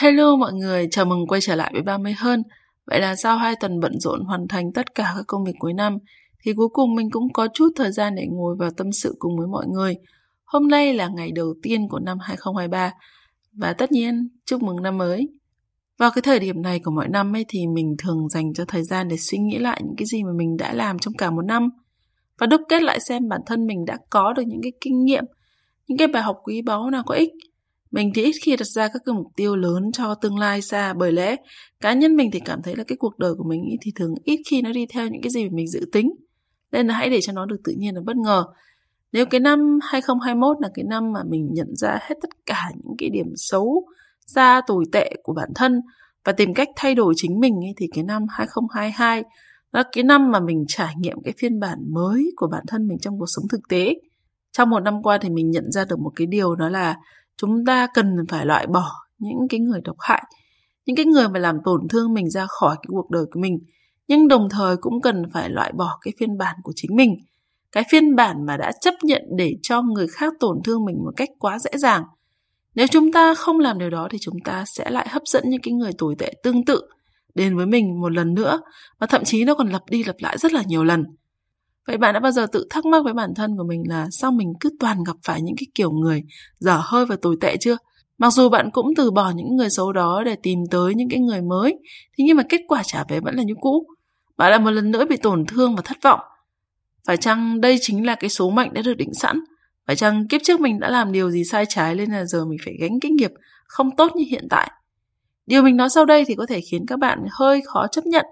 Hello mọi người, chào mừng quay trở lại với 30 hơn. Vậy là sau hai tuần bận rộn hoàn thành tất cả các công việc cuối năm, thì cuối cùng mình cũng có chút thời gian để ngồi vào tâm sự cùng với mọi người. Hôm nay là ngày đầu tiên của năm 2023 và tất nhiên chúc mừng năm mới. Vào cái thời điểm này của mọi năm ấy thì mình thường dành cho thời gian để suy nghĩ lại những cái gì mà mình đã làm trong cả một năm và đúc kết lại xem bản thân mình đã có được những cái kinh nghiệm, những cái bài học quý báu nào có ích mình thì ít khi đặt ra các cái mục tiêu lớn cho tương lai xa bởi lẽ cá nhân mình thì cảm thấy là cái cuộc đời của mình thì thường ít khi nó đi theo những cái gì mình dự tính. Nên là hãy để cho nó được tự nhiên và bất ngờ. Nếu cái năm 2021 là cái năm mà mình nhận ra hết tất cả những cái điểm xấu, xa tồi tệ của bản thân và tìm cách thay đổi chính mình ấy, thì cái năm 2022 là cái năm mà mình trải nghiệm cái phiên bản mới của bản thân mình trong cuộc sống thực tế. Trong một năm qua thì mình nhận ra được một cái điều đó là chúng ta cần phải loại bỏ những cái người độc hại, những cái người mà làm tổn thương mình ra khỏi cái cuộc đời của mình. Nhưng đồng thời cũng cần phải loại bỏ cái phiên bản của chính mình, cái phiên bản mà đã chấp nhận để cho người khác tổn thương mình một cách quá dễ dàng. Nếu chúng ta không làm điều đó thì chúng ta sẽ lại hấp dẫn những cái người tồi tệ tương tự đến với mình một lần nữa và thậm chí nó còn lặp đi lặp lại rất là nhiều lần. Vậy bạn đã bao giờ tự thắc mắc với bản thân của mình là sao mình cứ toàn gặp phải những cái kiểu người dở hơi và tồi tệ chưa? Mặc dù bạn cũng từ bỏ những người xấu đó để tìm tới những cái người mới, thế nhưng mà kết quả trả về vẫn là như cũ. Bạn lại một lần nữa bị tổn thương và thất vọng. Phải chăng đây chính là cái số mệnh đã được định sẵn? Phải chăng kiếp trước mình đã làm điều gì sai trái nên là giờ mình phải gánh cái nghiệp không tốt như hiện tại? Điều mình nói sau đây thì có thể khiến các bạn hơi khó chấp nhận,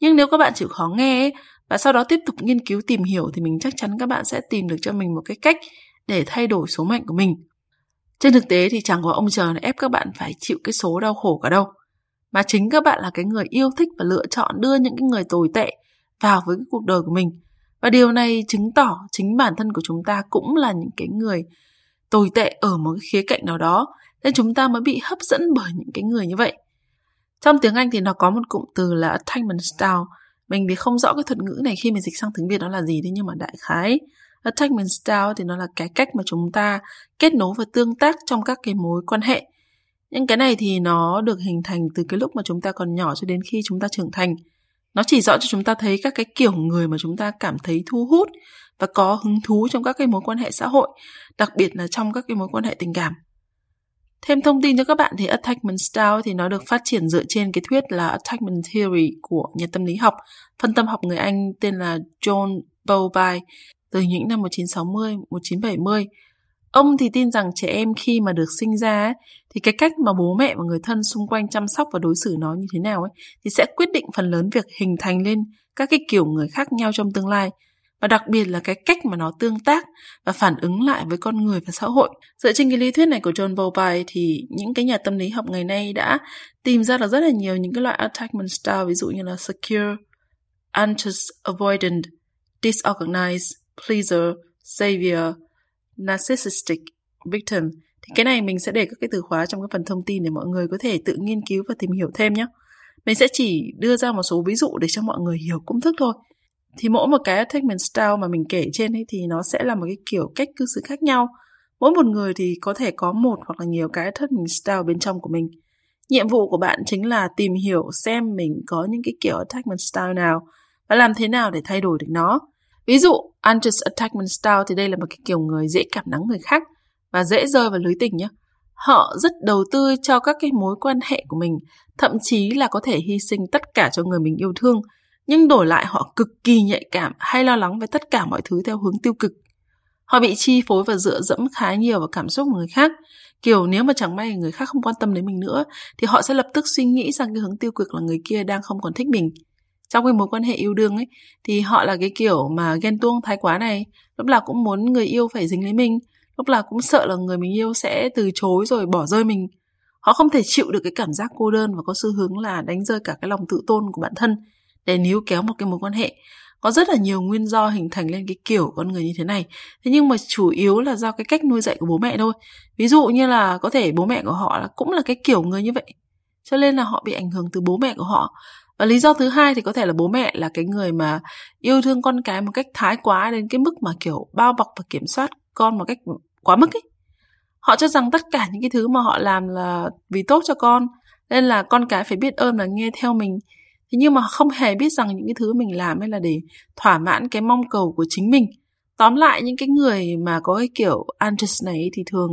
nhưng nếu các bạn chịu khó nghe ấy, và sau đó tiếp tục nghiên cứu tìm hiểu thì mình chắc chắn các bạn sẽ tìm được cho mình một cái cách để thay đổi số mệnh của mình. Trên thực tế thì chẳng có ông trời ép các bạn phải chịu cái số đau khổ cả đâu. Mà chính các bạn là cái người yêu thích và lựa chọn đưa những cái người tồi tệ vào với cái cuộc đời của mình. Và điều này chứng tỏ chính bản thân của chúng ta cũng là những cái người tồi tệ ở một cái khía cạnh nào đó, nên chúng ta mới bị hấp dẫn bởi những cái người như vậy. Trong tiếng Anh thì nó có một cụm từ là attachment style mình thì không rõ cái thuật ngữ này khi mình dịch sang tiếng Việt nó là gì thế nhưng mà đại khái attachment style thì nó là cái cách mà chúng ta kết nối và tương tác trong các cái mối quan hệ. Những cái này thì nó được hình thành từ cái lúc mà chúng ta còn nhỏ cho đến khi chúng ta trưởng thành. Nó chỉ rõ cho chúng ta thấy các cái kiểu người mà chúng ta cảm thấy thu hút và có hứng thú trong các cái mối quan hệ xã hội, đặc biệt là trong các cái mối quan hệ tình cảm. Thêm thông tin cho các bạn thì Attachment Style thì nó được phát triển dựa trên cái thuyết là Attachment Theory của nhà tâm lý học, phân tâm học người Anh tên là John Bowlby từ những năm 1960, 1970. Ông thì tin rằng trẻ em khi mà được sinh ra thì cái cách mà bố mẹ và người thân xung quanh chăm sóc và đối xử nó như thế nào ấy thì sẽ quyết định phần lớn việc hình thành lên các cái kiểu người khác nhau trong tương lai và đặc biệt là cái cách mà nó tương tác và phản ứng lại với con người và xã hội. Dựa trên cái lý thuyết này của John Bowlby thì những cái nhà tâm lý học ngày nay đã tìm ra được rất là nhiều những cái loại attachment style ví dụ như là secure, anxious, avoidant, disorganized, pleaser, savior, narcissistic, victim. Thì cái này mình sẽ để các cái từ khóa trong cái phần thông tin để mọi người có thể tự nghiên cứu và tìm hiểu thêm nhé. Mình sẽ chỉ đưa ra một số ví dụ để cho mọi người hiểu công thức thôi thì mỗi một cái attachment style mà mình kể trên ấy thì nó sẽ là một cái kiểu cách cư xử khác nhau. Mỗi một người thì có thể có một hoặc là nhiều cái attachment style bên trong của mình. Nhiệm vụ của bạn chính là tìm hiểu xem mình có những cái kiểu attachment style nào và làm thế nào để thay đổi được nó. Ví dụ anxious attachment style thì đây là một cái kiểu người dễ cảm nắng người khác và dễ rơi vào lưới tình nhé họ rất đầu tư cho các cái mối quan hệ của mình, thậm chí là có thể hy sinh tất cả cho người mình yêu thương nhưng đổi lại họ cực kỳ nhạy cảm hay lo lắng về tất cả mọi thứ theo hướng tiêu cực. Họ bị chi phối và dựa dẫm khá nhiều vào cảm xúc của người khác. Kiểu nếu mà chẳng may người khác không quan tâm đến mình nữa thì họ sẽ lập tức suy nghĩ sang cái hướng tiêu cực là người kia đang không còn thích mình. Trong cái mối quan hệ yêu đương ấy thì họ là cái kiểu mà ghen tuông thái quá này, lúc nào cũng muốn người yêu phải dính lấy mình, lúc nào cũng sợ là người mình yêu sẽ từ chối rồi bỏ rơi mình. Họ không thể chịu được cái cảm giác cô đơn và có xu hướng là đánh rơi cả cái lòng tự tôn của bản thân để níu kéo một cái mối quan hệ. Có rất là nhiều nguyên do hình thành lên cái kiểu con người như thế này. Thế nhưng mà chủ yếu là do cái cách nuôi dạy của bố mẹ thôi. Ví dụ như là có thể bố mẹ của họ là cũng là cái kiểu người như vậy. Cho nên là họ bị ảnh hưởng từ bố mẹ của họ. Và lý do thứ hai thì có thể là bố mẹ là cái người mà yêu thương con cái một cách thái quá đến cái mức mà kiểu bao bọc và kiểm soát con một cách quá mức ấy. Họ cho rằng tất cả những cái thứ mà họ làm là vì tốt cho con, Nên là con cái phải biết ơn và nghe theo mình. Thế nhưng mà không hề biết rằng những cái thứ mình làm hay là để thỏa mãn cái mong cầu của chính mình. Tóm lại những cái người mà có cái kiểu anxious này thì thường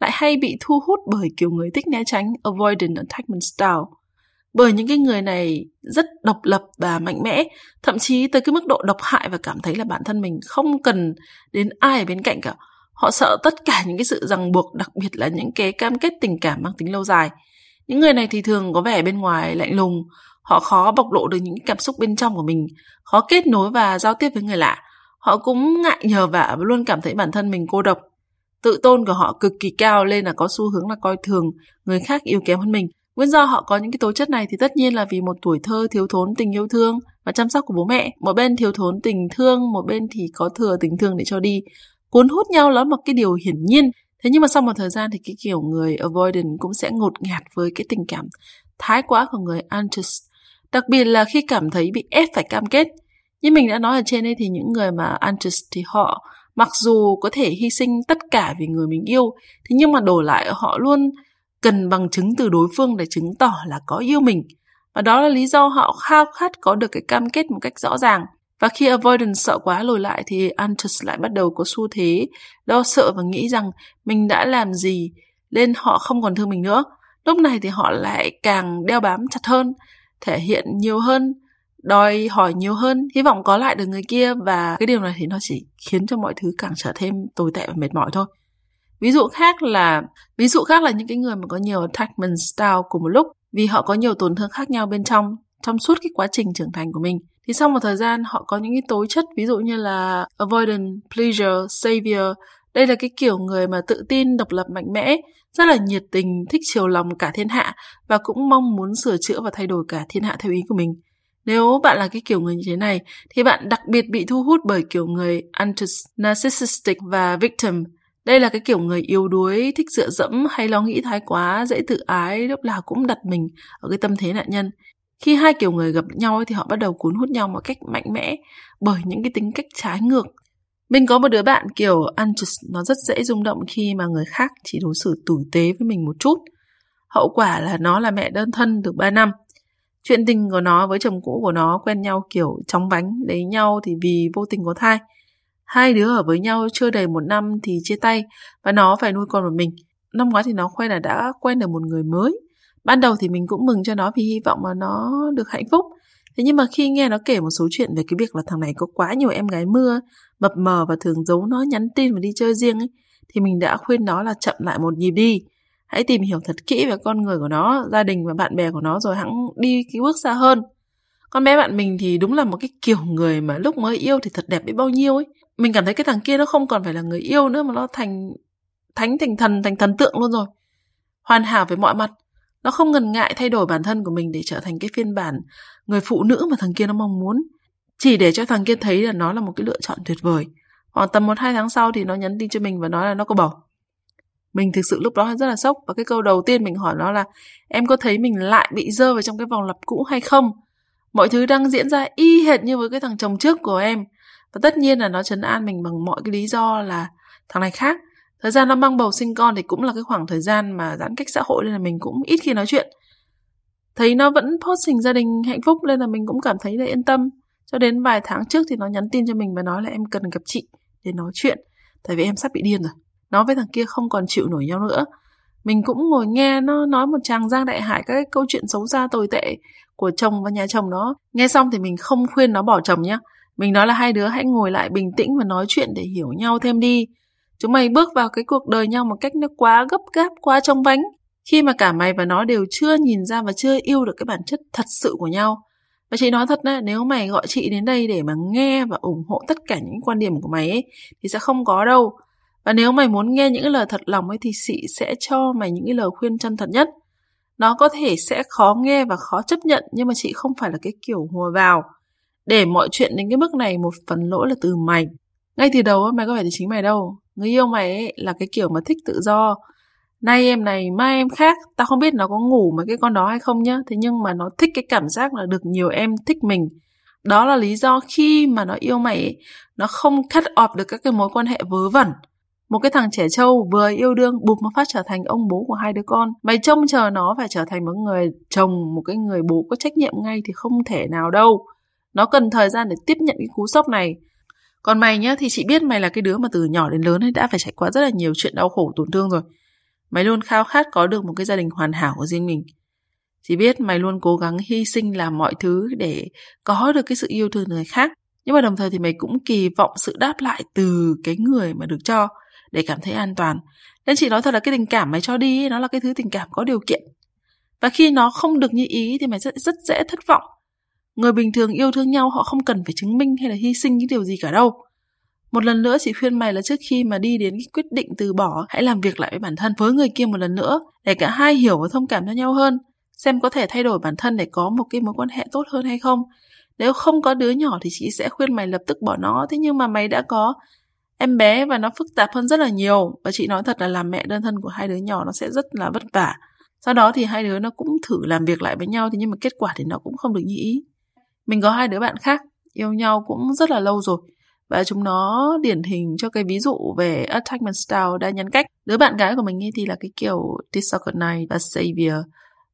lại hay bị thu hút bởi kiểu người thích né tránh avoidant attachment style. Bởi những cái người này rất độc lập và mạnh mẽ, thậm chí tới cái mức độ độc hại và cảm thấy là bản thân mình không cần đến ai ở bên cạnh cả. Họ sợ tất cả những cái sự ràng buộc, đặc biệt là những cái cam kết tình cảm mang tính lâu dài. Những người này thì thường có vẻ bên ngoài lạnh lùng, họ khó bộc lộ được những cảm xúc bên trong của mình, khó kết nối và giao tiếp với người lạ. Họ cũng ngại nhờ vả và luôn cảm thấy bản thân mình cô độc. Tự tôn của họ cực kỳ cao nên là có xu hướng là coi thường người khác yếu kém hơn mình. Nguyên do họ có những cái tố chất này thì tất nhiên là vì một tuổi thơ thiếu thốn tình yêu thương và chăm sóc của bố mẹ. Một bên thiếu thốn tình thương, một bên thì có thừa tình thương để cho đi. Cuốn hút nhau là một cái điều hiển nhiên. Thế nhưng mà sau một thời gian thì cái kiểu người avoidant cũng sẽ ngột ngạt với cái tình cảm thái quá của người anxious. Đặc biệt là khi cảm thấy bị ép phải cam kết. Như mình đã nói ở trên đây thì những người mà anxious thì họ mặc dù có thể hy sinh tất cả vì người mình yêu, thế nhưng mà đổi lại họ luôn cần bằng chứng từ đối phương để chứng tỏ là có yêu mình. Và đó là lý do họ khao khát có được cái cam kết một cách rõ ràng. Và khi avoidance sợ quá lùi lại thì anxious lại bắt đầu có xu thế lo sợ và nghĩ rằng mình đã làm gì nên họ không còn thương mình nữa. Lúc này thì họ lại càng đeo bám chặt hơn, thể hiện nhiều hơn, đòi hỏi nhiều hơn, hy vọng có lại được người kia và cái điều này thì nó chỉ khiến cho mọi thứ càng trở thêm tồi tệ và mệt mỏi thôi. Ví dụ khác là ví dụ khác là những cái người mà có nhiều attachment style cùng một lúc vì họ có nhiều tổn thương khác nhau bên trong trong suốt cái quá trình trưởng thành của mình. Thì sau một thời gian họ có những cái tố chất ví dụ như là avoidant, pleasure, savior. Đây là cái kiểu người mà tự tin, độc lập mạnh mẽ, rất là nhiệt tình, thích chiều lòng cả thiên hạ và cũng mong muốn sửa chữa và thay đổi cả thiên hạ theo ý của mình. Nếu bạn là cái kiểu người như thế này, thì bạn đặc biệt bị thu hút bởi kiểu người anxious, narcissistic và victim. Đây là cái kiểu người yếu đuối, thích dựa dẫm hay lo nghĩ thái quá, dễ tự ái, lúc nào cũng đặt mình ở cái tâm thế nạn nhân. Khi hai kiểu người gặp nhau thì họ bắt đầu cuốn hút nhau một cách mạnh mẽ bởi những cái tính cách trái ngược. Mình có một đứa bạn kiểu anxious, nó rất dễ rung động khi mà người khác chỉ đối xử tử tế với mình một chút. Hậu quả là nó là mẹ đơn thân được 3 năm. Chuyện tình của nó với chồng cũ của nó quen nhau kiểu chóng vánh, lấy nhau thì vì vô tình có thai. Hai đứa ở với nhau chưa đầy một năm thì chia tay và nó phải nuôi con một mình. Năm ngoái thì nó khoe là đã quen được một người mới. Ban đầu thì mình cũng mừng cho nó vì hy vọng mà nó được hạnh phúc. Thế nhưng mà khi nghe nó kể một số chuyện về cái việc là thằng này có quá nhiều em gái mưa, mập mờ và thường giấu nó nhắn tin và đi chơi riêng ấy, thì mình đã khuyên nó là chậm lại một nhịp đi. Hãy tìm hiểu thật kỹ về con người của nó, gia đình và bạn bè của nó rồi hãng đi cái bước xa hơn. Con bé bạn mình thì đúng là một cái kiểu người mà lúc mới yêu thì thật đẹp biết bao nhiêu ấy. Mình cảm thấy cái thằng kia nó không còn phải là người yêu nữa mà nó thành thánh thành thần thành thần tượng luôn rồi. Hoàn hảo về mọi mặt. Nó không ngần ngại thay đổi bản thân của mình để trở thành cái phiên bản người phụ nữ mà thằng kia nó mong muốn. Chỉ để cho thằng kia thấy là nó là một cái lựa chọn tuyệt vời. Khoảng tầm một hai tháng sau thì nó nhắn tin cho mình và nói là nó có bầu. Mình thực sự lúc đó rất là sốc và cái câu đầu tiên mình hỏi nó là, em có thấy mình lại bị rơi vào trong cái vòng lặp cũ hay không? Mọi thứ đang diễn ra y hệt như với cái thằng chồng trước của em. Và tất nhiên là nó chấn an mình bằng mọi cái lý do là thằng này khác. Thời gian nó mang bầu sinh con thì cũng là cái khoảng thời gian mà giãn cách xã hội nên là mình cũng ít khi nói chuyện. Thấy nó vẫn post hình gia đình hạnh phúc nên là mình cũng cảm thấy là yên tâm. Cho đến vài tháng trước thì nó nhắn tin cho mình và nói là em cần gặp chị để nói chuyện. Tại vì em sắp bị điên rồi. Nó với thằng kia không còn chịu nổi nhau nữa. Mình cũng ngồi nghe nó nói một chàng giang đại hải các câu chuyện xấu xa tồi tệ của chồng và nhà chồng nó. Nghe xong thì mình không khuyên nó bỏ chồng nhé. Mình nói là hai đứa hãy ngồi lại bình tĩnh và nói chuyện để hiểu nhau thêm đi. Chúng mày bước vào cái cuộc đời nhau một cách nó quá gấp gáp, quá trong vánh. Khi mà cả mày và nó đều chưa nhìn ra và chưa yêu được cái bản chất thật sự của nhau. Và chị nói thật nè, nếu mày gọi chị đến đây để mà nghe và ủng hộ tất cả những quan điểm của mày ấy, thì sẽ không có đâu. Và nếu mày muốn nghe những lời thật lòng ấy thì chị sẽ cho mày những cái lời khuyên chân thật nhất. Nó có thể sẽ khó nghe và khó chấp nhận nhưng mà chị không phải là cái kiểu hùa vào. Để mọi chuyện đến cái mức này một phần lỗi là từ mày. Ngay từ đầu mày có phải là chính mày đâu. Người yêu mày ấy là cái kiểu mà thích tự do. Nay em này, mai em khác. Tao không biết nó có ngủ với cái con đó hay không nhá. Thế nhưng mà nó thích cái cảm giác là được nhiều em thích mình. Đó là lý do khi mà nó yêu mày ấy, nó không cắt off được các cái mối quan hệ vớ vẩn một cái thằng trẻ trâu vừa yêu đương bụp một phát trở thành ông bố của hai đứa con. Mày trông chờ nó phải trở thành một người chồng, một cái người bố có trách nhiệm ngay thì không thể nào đâu. Nó cần thời gian để tiếp nhận cái cú sốc này. Còn mày nhá thì chị biết mày là cái đứa mà từ nhỏ đến lớn ấy đã phải trải qua rất là nhiều chuyện đau khổ tổn thương rồi. Mày luôn khao khát có được một cái gia đình hoàn hảo của riêng mình. Chị biết mày luôn cố gắng hy sinh làm mọi thứ để có được cái sự yêu thương người khác. Nhưng mà đồng thời thì mày cũng kỳ vọng sự đáp lại từ cái người mà được cho để cảm thấy an toàn. Nên chị nói thật là cái tình cảm mày cho đi ấy, nó là cái thứ tình cảm có điều kiện. Và khi nó không được như ý thì mày rất, rất dễ thất vọng. Người bình thường yêu thương nhau họ không cần phải chứng minh hay là hy sinh những điều gì cả đâu. Một lần nữa chị khuyên mày là trước khi mà đi đến cái quyết định từ bỏ, hãy làm việc lại với bản thân với người kia một lần nữa để cả hai hiểu và thông cảm cho nhau hơn, xem có thể thay đổi bản thân để có một cái mối quan hệ tốt hơn hay không. Nếu không có đứa nhỏ thì chị sẽ khuyên mày lập tức bỏ nó, thế nhưng mà mày đã có em bé và nó phức tạp hơn rất là nhiều và chị nói thật là làm mẹ đơn thân của hai đứa nhỏ nó sẽ rất là vất vả. Sau đó thì hai đứa nó cũng thử làm việc lại với nhau thế nhưng mà kết quả thì nó cũng không được như ý. Mình có hai đứa bạn khác yêu nhau cũng rất là lâu rồi và chúng nó điển hình cho cái ví dụ về attachment style đa nhân cách. Đứa bạn gái của mình thì là cái kiểu disorganized và savior.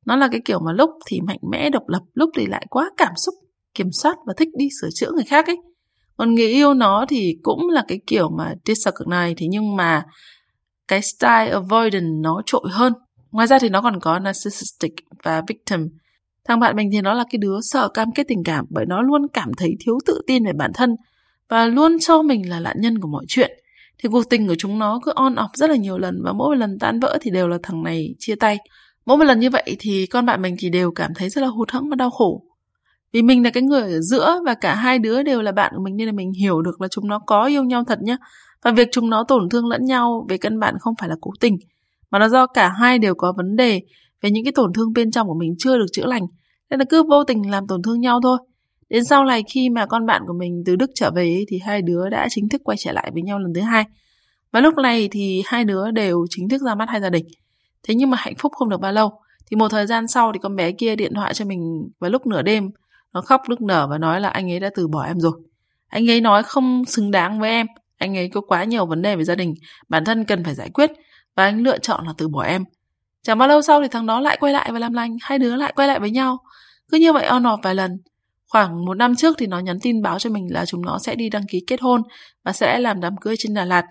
Nó là cái kiểu mà lúc thì mạnh mẽ độc lập, lúc thì lại quá cảm xúc, kiểm soát và thích đi sửa chữa người khác ấy. Còn người yêu nó thì cũng là cái kiểu mà disorganized thế nhưng mà cái style avoidant nó trội hơn. Ngoài ra thì nó còn có narcissistic và victim. Thằng bạn mình thì nó là cái đứa sợ cam kết tình cảm bởi nó luôn cảm thấy thiếu tự tin về bản thân và luôn cho mình là nạn nhân của mọi chuyện. Thì cuộc tình của chúng nó cứ on off rất là nhiều lần và mỗi lần tan vỡ thì đều là thằng này chia tay. Mỗi một lần như vậy thì con bạn mình thì đều cảm thấy rất là hụt hẫng và đau khổ. Vì mình là cái người ở giữa và cả hai đứa đều là bạn của mình nên là mình hiểu được là chúng nó có yêu nhau thật nhá. Và việc chúng nó tổn thương lẫn nhau về căn bản không phải là cố tình, mà là do cả hai đều có vấn đề về những cái tổn thương bên trong của mình chưa được chữa lành. Nên là cứ vô tình làm tổn thương nhau thôi. Đến sau này khi mà con bạn của mình từ Đức trở về thì hai đứa đã chính thức quay trở lại với nhau lần thứ hai. Và lúc này thì hai đứa đều chính thức ra mắt hai gia đình. Thế nhưng mà hạnh phúc không được bao lâu. Thì một thời gian sau thì con bé kia điện thoại cho mình vào lúc nửa đêm. Nó khóc nức nở và nói là anh ấy đã từ bỏ em rồi. Anh ấy nói không xứng đáng với em. Anh ấy có quá nhiều vấn đề về gia đình. Bản thân cần phải giải quyết. Và anh lựa chọn là từ bỏ em. Chẳng bao lâu sau thì thằng đó lại quay lại và làm lành. Hai đứa lại quay lại với nhau. Cứ như vậy on off vài lần. Khoảng một năm trước thì nó nhắn tin báo cho mình là chúng nó sẽ đi đăng ký kết hôn và sẽ làm đám cưới trên Đà Lạt.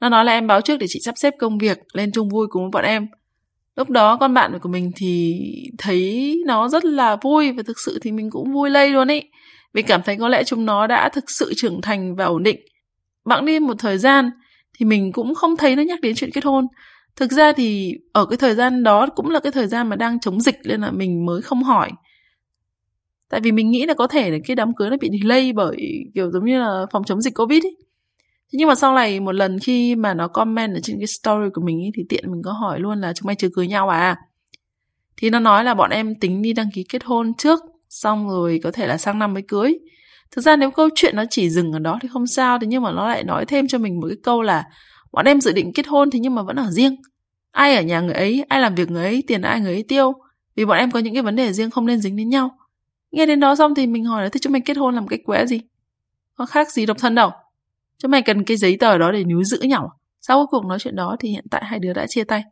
Nó nói là em báo trước để chị sắp xếp công việc, lên chung vui cùng với bọn em. Lúc đó con bạn của mình thì thấy nó rất là vui và thực sự thì mình cũng vui lây luôn ý. Vì cảm thấy có lẽ chúng nó đã thực sự trưởng thành và ổn định. Bẵng đi một thời gian thì mình cũng không thấy nó nhắc đến chuyện kết hôn. Thực ra thì ở cái thời gian đó cũng là cái thời gian mà đang chống dịch nên là mình mới không hỏi tại vì mình nghĩ là có thể là cái đám cưới nó bị delay bởi kiểu giống như là phòng chống dịch covid ấy. Thế nhưng mà sau này một lần khi mà nó comment ở trên cái story của mình ấy, thì tiện mình có hỏi luôn là chúng mày chưa cưới nhau à? Thì nó nói là bọn em tính đi đăng ký kết hôn trước xong rồi có thể là sang năm mới cưới. Thực ra nếu câu chuyện nó chỉ dừng ở đó thì không sao thế nhưng mà nó lại nói thêm cho mình một cái câu là bọn em dự định kết hôn thế nhưng mà vẫn ở riêng. Ai ở nhà người ấy ai làm việc người ấy tiền ai người ấy tiêu. Vì bọn em có những cái vấn đề riêng không nên dính đến nhau. Nghe đến đó xong thì mình hỏi là, thế chúng mày kết hôn làm cái quẻ gì? Có khác gì độc thân đâu. Chúng mày cần cái giấy tờ đó để níu giữ nhau. Sau cuộc nói chuyện đó thì hiện tại hai đứa đã chia tay.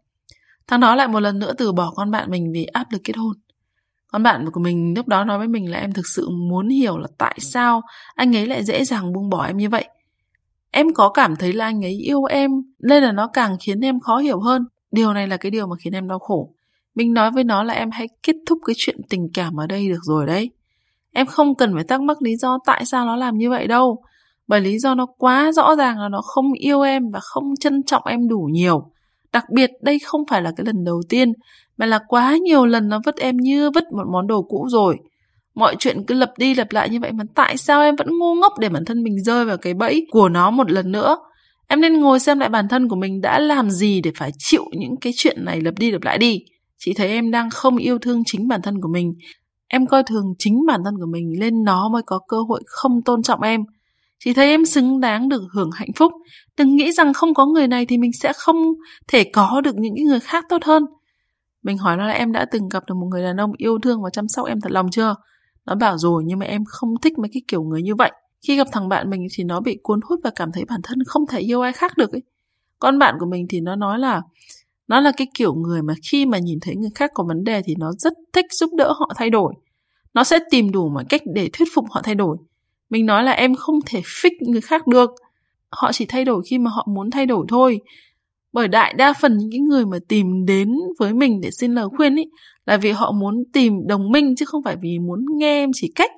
Thằng đó lại một lần nữa từ bỏ con bạn mình vì áp lực kết hôn. Con bạn của mình lúc đó nói với mình là, em thực sự muốn hiểu là tại sao anh ấy lại dễ dàng buông bỏ em như vậy. Em có cảm thấy là anh ấy yêu em nên là nó càng khiến em khó hiểu hơn. Điều này là cái điều mà khiến em đau khổ. Mình nói với nó là em hãy kết thúc cái chuyện tình cảm ở đây được rồi đấy. Em không cần phải thắc mắc lý do tại sao nó làm như vậy đâu. Bởi lý do nó quá rõ ràng là nó không yêu em và không trân trọng em đủ nhiều. Đặc biệt đây không phải là cái lần đầu tiên, mà là quá nhiều lần nó vứt em như vứt một món đồ cũ rồi. Mọi chuyện cứ lặp đi lặp lại như vậy mà tại sao em vẫn ngu ngốc để bản thân mình rơi vào cái bẫy của nó một lần nữa? Em nên ngồi xem lại bản thân của mình đã làm gì để phải chịu những cái chuyện này lặp đi lặp lại đi. Chị thấy em đang không yêu thương chính bản thân của mình. Em coi thường chính bản thân của mình lên nó mới có cơ hội không tôn trọng em. Chị thấy em xứng đáng được hưởng hạnh phúc. Đừng nghĩ rằng không có người này thì mình sẽ không thể có được những người khác tốt hơn. Mình hỏi nó là em đã từng gặp được một người đàn ông yêu thương và chăm sóc em thật lòng chưa? Nó bảo rồi, nhưng mà em không thích mấy cái kiểu người như vậy. Khi gặp thằng bạn mình thì nó bị cuốn hút và cảm thấy bản thân không thể yêu ai khác được ấy. con bạn của mình thì nó nói là nó là cái kiểu người mà khi mà nhìn thấy người khác có vấn đề thì nó rất thích giúp đỡ họ thay đổi. Nó sẽ tìm đủ mọi cách để thuyết phục họ thay đổi. Mình nói là em không thể fix người khác được. Họ chỉ thay đổi khi mà họ muốn thay đổi thôi. Bởi đại đa phần những cái người mà tìm đến với mình để xin lời khuyên ấy là vì họ muốn tìm đồng minh chứ không phải vì muốn nghe em chỉ cách.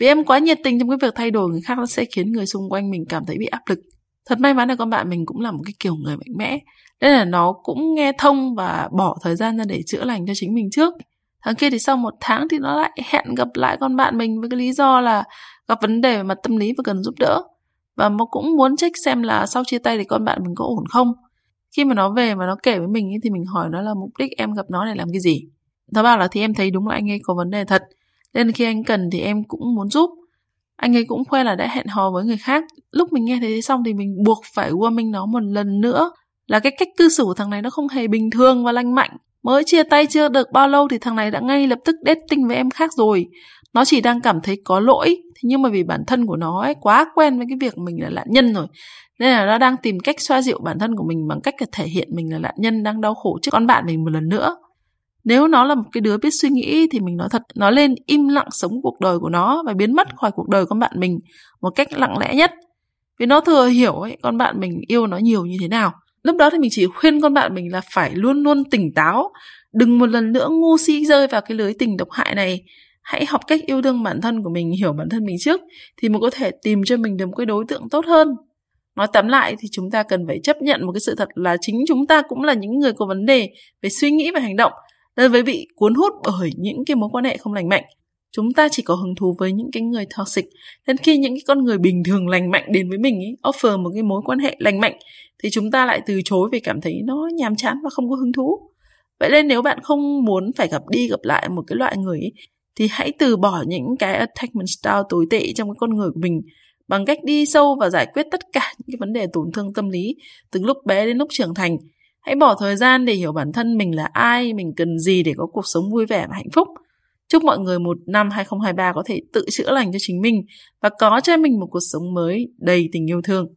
Vì em quá nhiệt tình trong cái việc thay đổi người khác nó sẽ khiến người xung quanh mình cảm thấy bị áp lực thật may mắn là con bạn mình cũng là một cái kiểu người mạnh mẽ. Nên là nó cũng nghe thông và bỏ thời gian ra để chữa lành cho chính mình trước. Thằng kia thì sau một tháng thì nó lại hẹn gặp lại con bạn mình với cái lý do là gặp vấn đề về mặt tâm lý và cần giúp đỡ. Và nó cũng muốn check xem là sau chia tay thì con bạn mình có ổn không. Khi mà nó về mà nó kể với mình thì mình hỏi nó là mục đích em gặp nó để làm cái gì. Nó bảo là thì em thấy đúng là anh ấy có vấn đề thật. Nên khi anh cần thì em cũng muốn giúp anh ấy cũng khoe là đã hẹn hò với người khác. Lúc mình nghe thế xong thì mình buộc phải warming nó một lần nữa. Là cái cách cư xử của thằng này nó không hề bình thường và lành mạnh. Mới chia tay chưa được bao lâu thì thằng này đã ngay lập tức dating với em khác rồi. Nó chỉ đang cảm thấy có lỗi. Thế nhưng mà vì bản thân của nó ấy quá quen với cái việc mình là nạn nhân rồi. Nên là nó đang tìm cách xoa dịu bản thân của mình bằng cách thể hiện mình là nạn nhân đang đau khổ trước con bạn mình một lần nữa nếu nó là một cái đứa biết suy nghĩ thì mình nói thật, nó lên im lặng sống cuộc đời của nó và biến mất khỏi cuộc đời con bạn mình một cách lặng lẽ nhất. Vì nó thừa hiểu ấy, con bạn mình yêu nó nhiều như thế nào. Lúc đó thì mình chỉ khuyên con bạn mình là phải luôn luôn tỉnh táo, đừng một lần nữa ngu si rơi vào cái lưới tình độc hại này. Hãy học cách yêu thương bản thân của mình, hiểu bản thân mình trước thì mới có thể tìm cho mình được một cái đối tượng tốt hơn. Nói tóm lại thì chúng ta cần phải chấp nhận một cái sự thật là chính chúng ta cũng là những người có vấn đề về suy nghĩ và hành động đối với bị cuốn hút bởi những cái mối quan hệ không lành mạnh chúng ta chỉ có hứng thú với những cái người toxic. Đến khi những cái con người bình thường lành mạnh đến với mình ý, offer một cái mối quan hệ lành mạnh thì chúng ta lại từ chối vì cảm thấy nó nhàm chán và không có hứng thú. Vậy nên nếu bạn không muốn phải gặp đi gặp lại một cái loại người ý, thì hãy từ bỏ những cái attachment style tồi tệ trong cái con người của mình bằng cách đi sâu và giải quyết tất cả những cái vấn đề tổn thương tâm lý từ lúc bé đến lúc trưởng thành hãy bỏ thời gian để hiểu bản thân mình là ai, mình cần gì để có cuộc sống vui vẻ và hạnh phúc Chúc mọi người một năm 2023 có thể tự chữa lành cho chính mình và có cho mình một cuộc sống mới đầy tình yêu thương.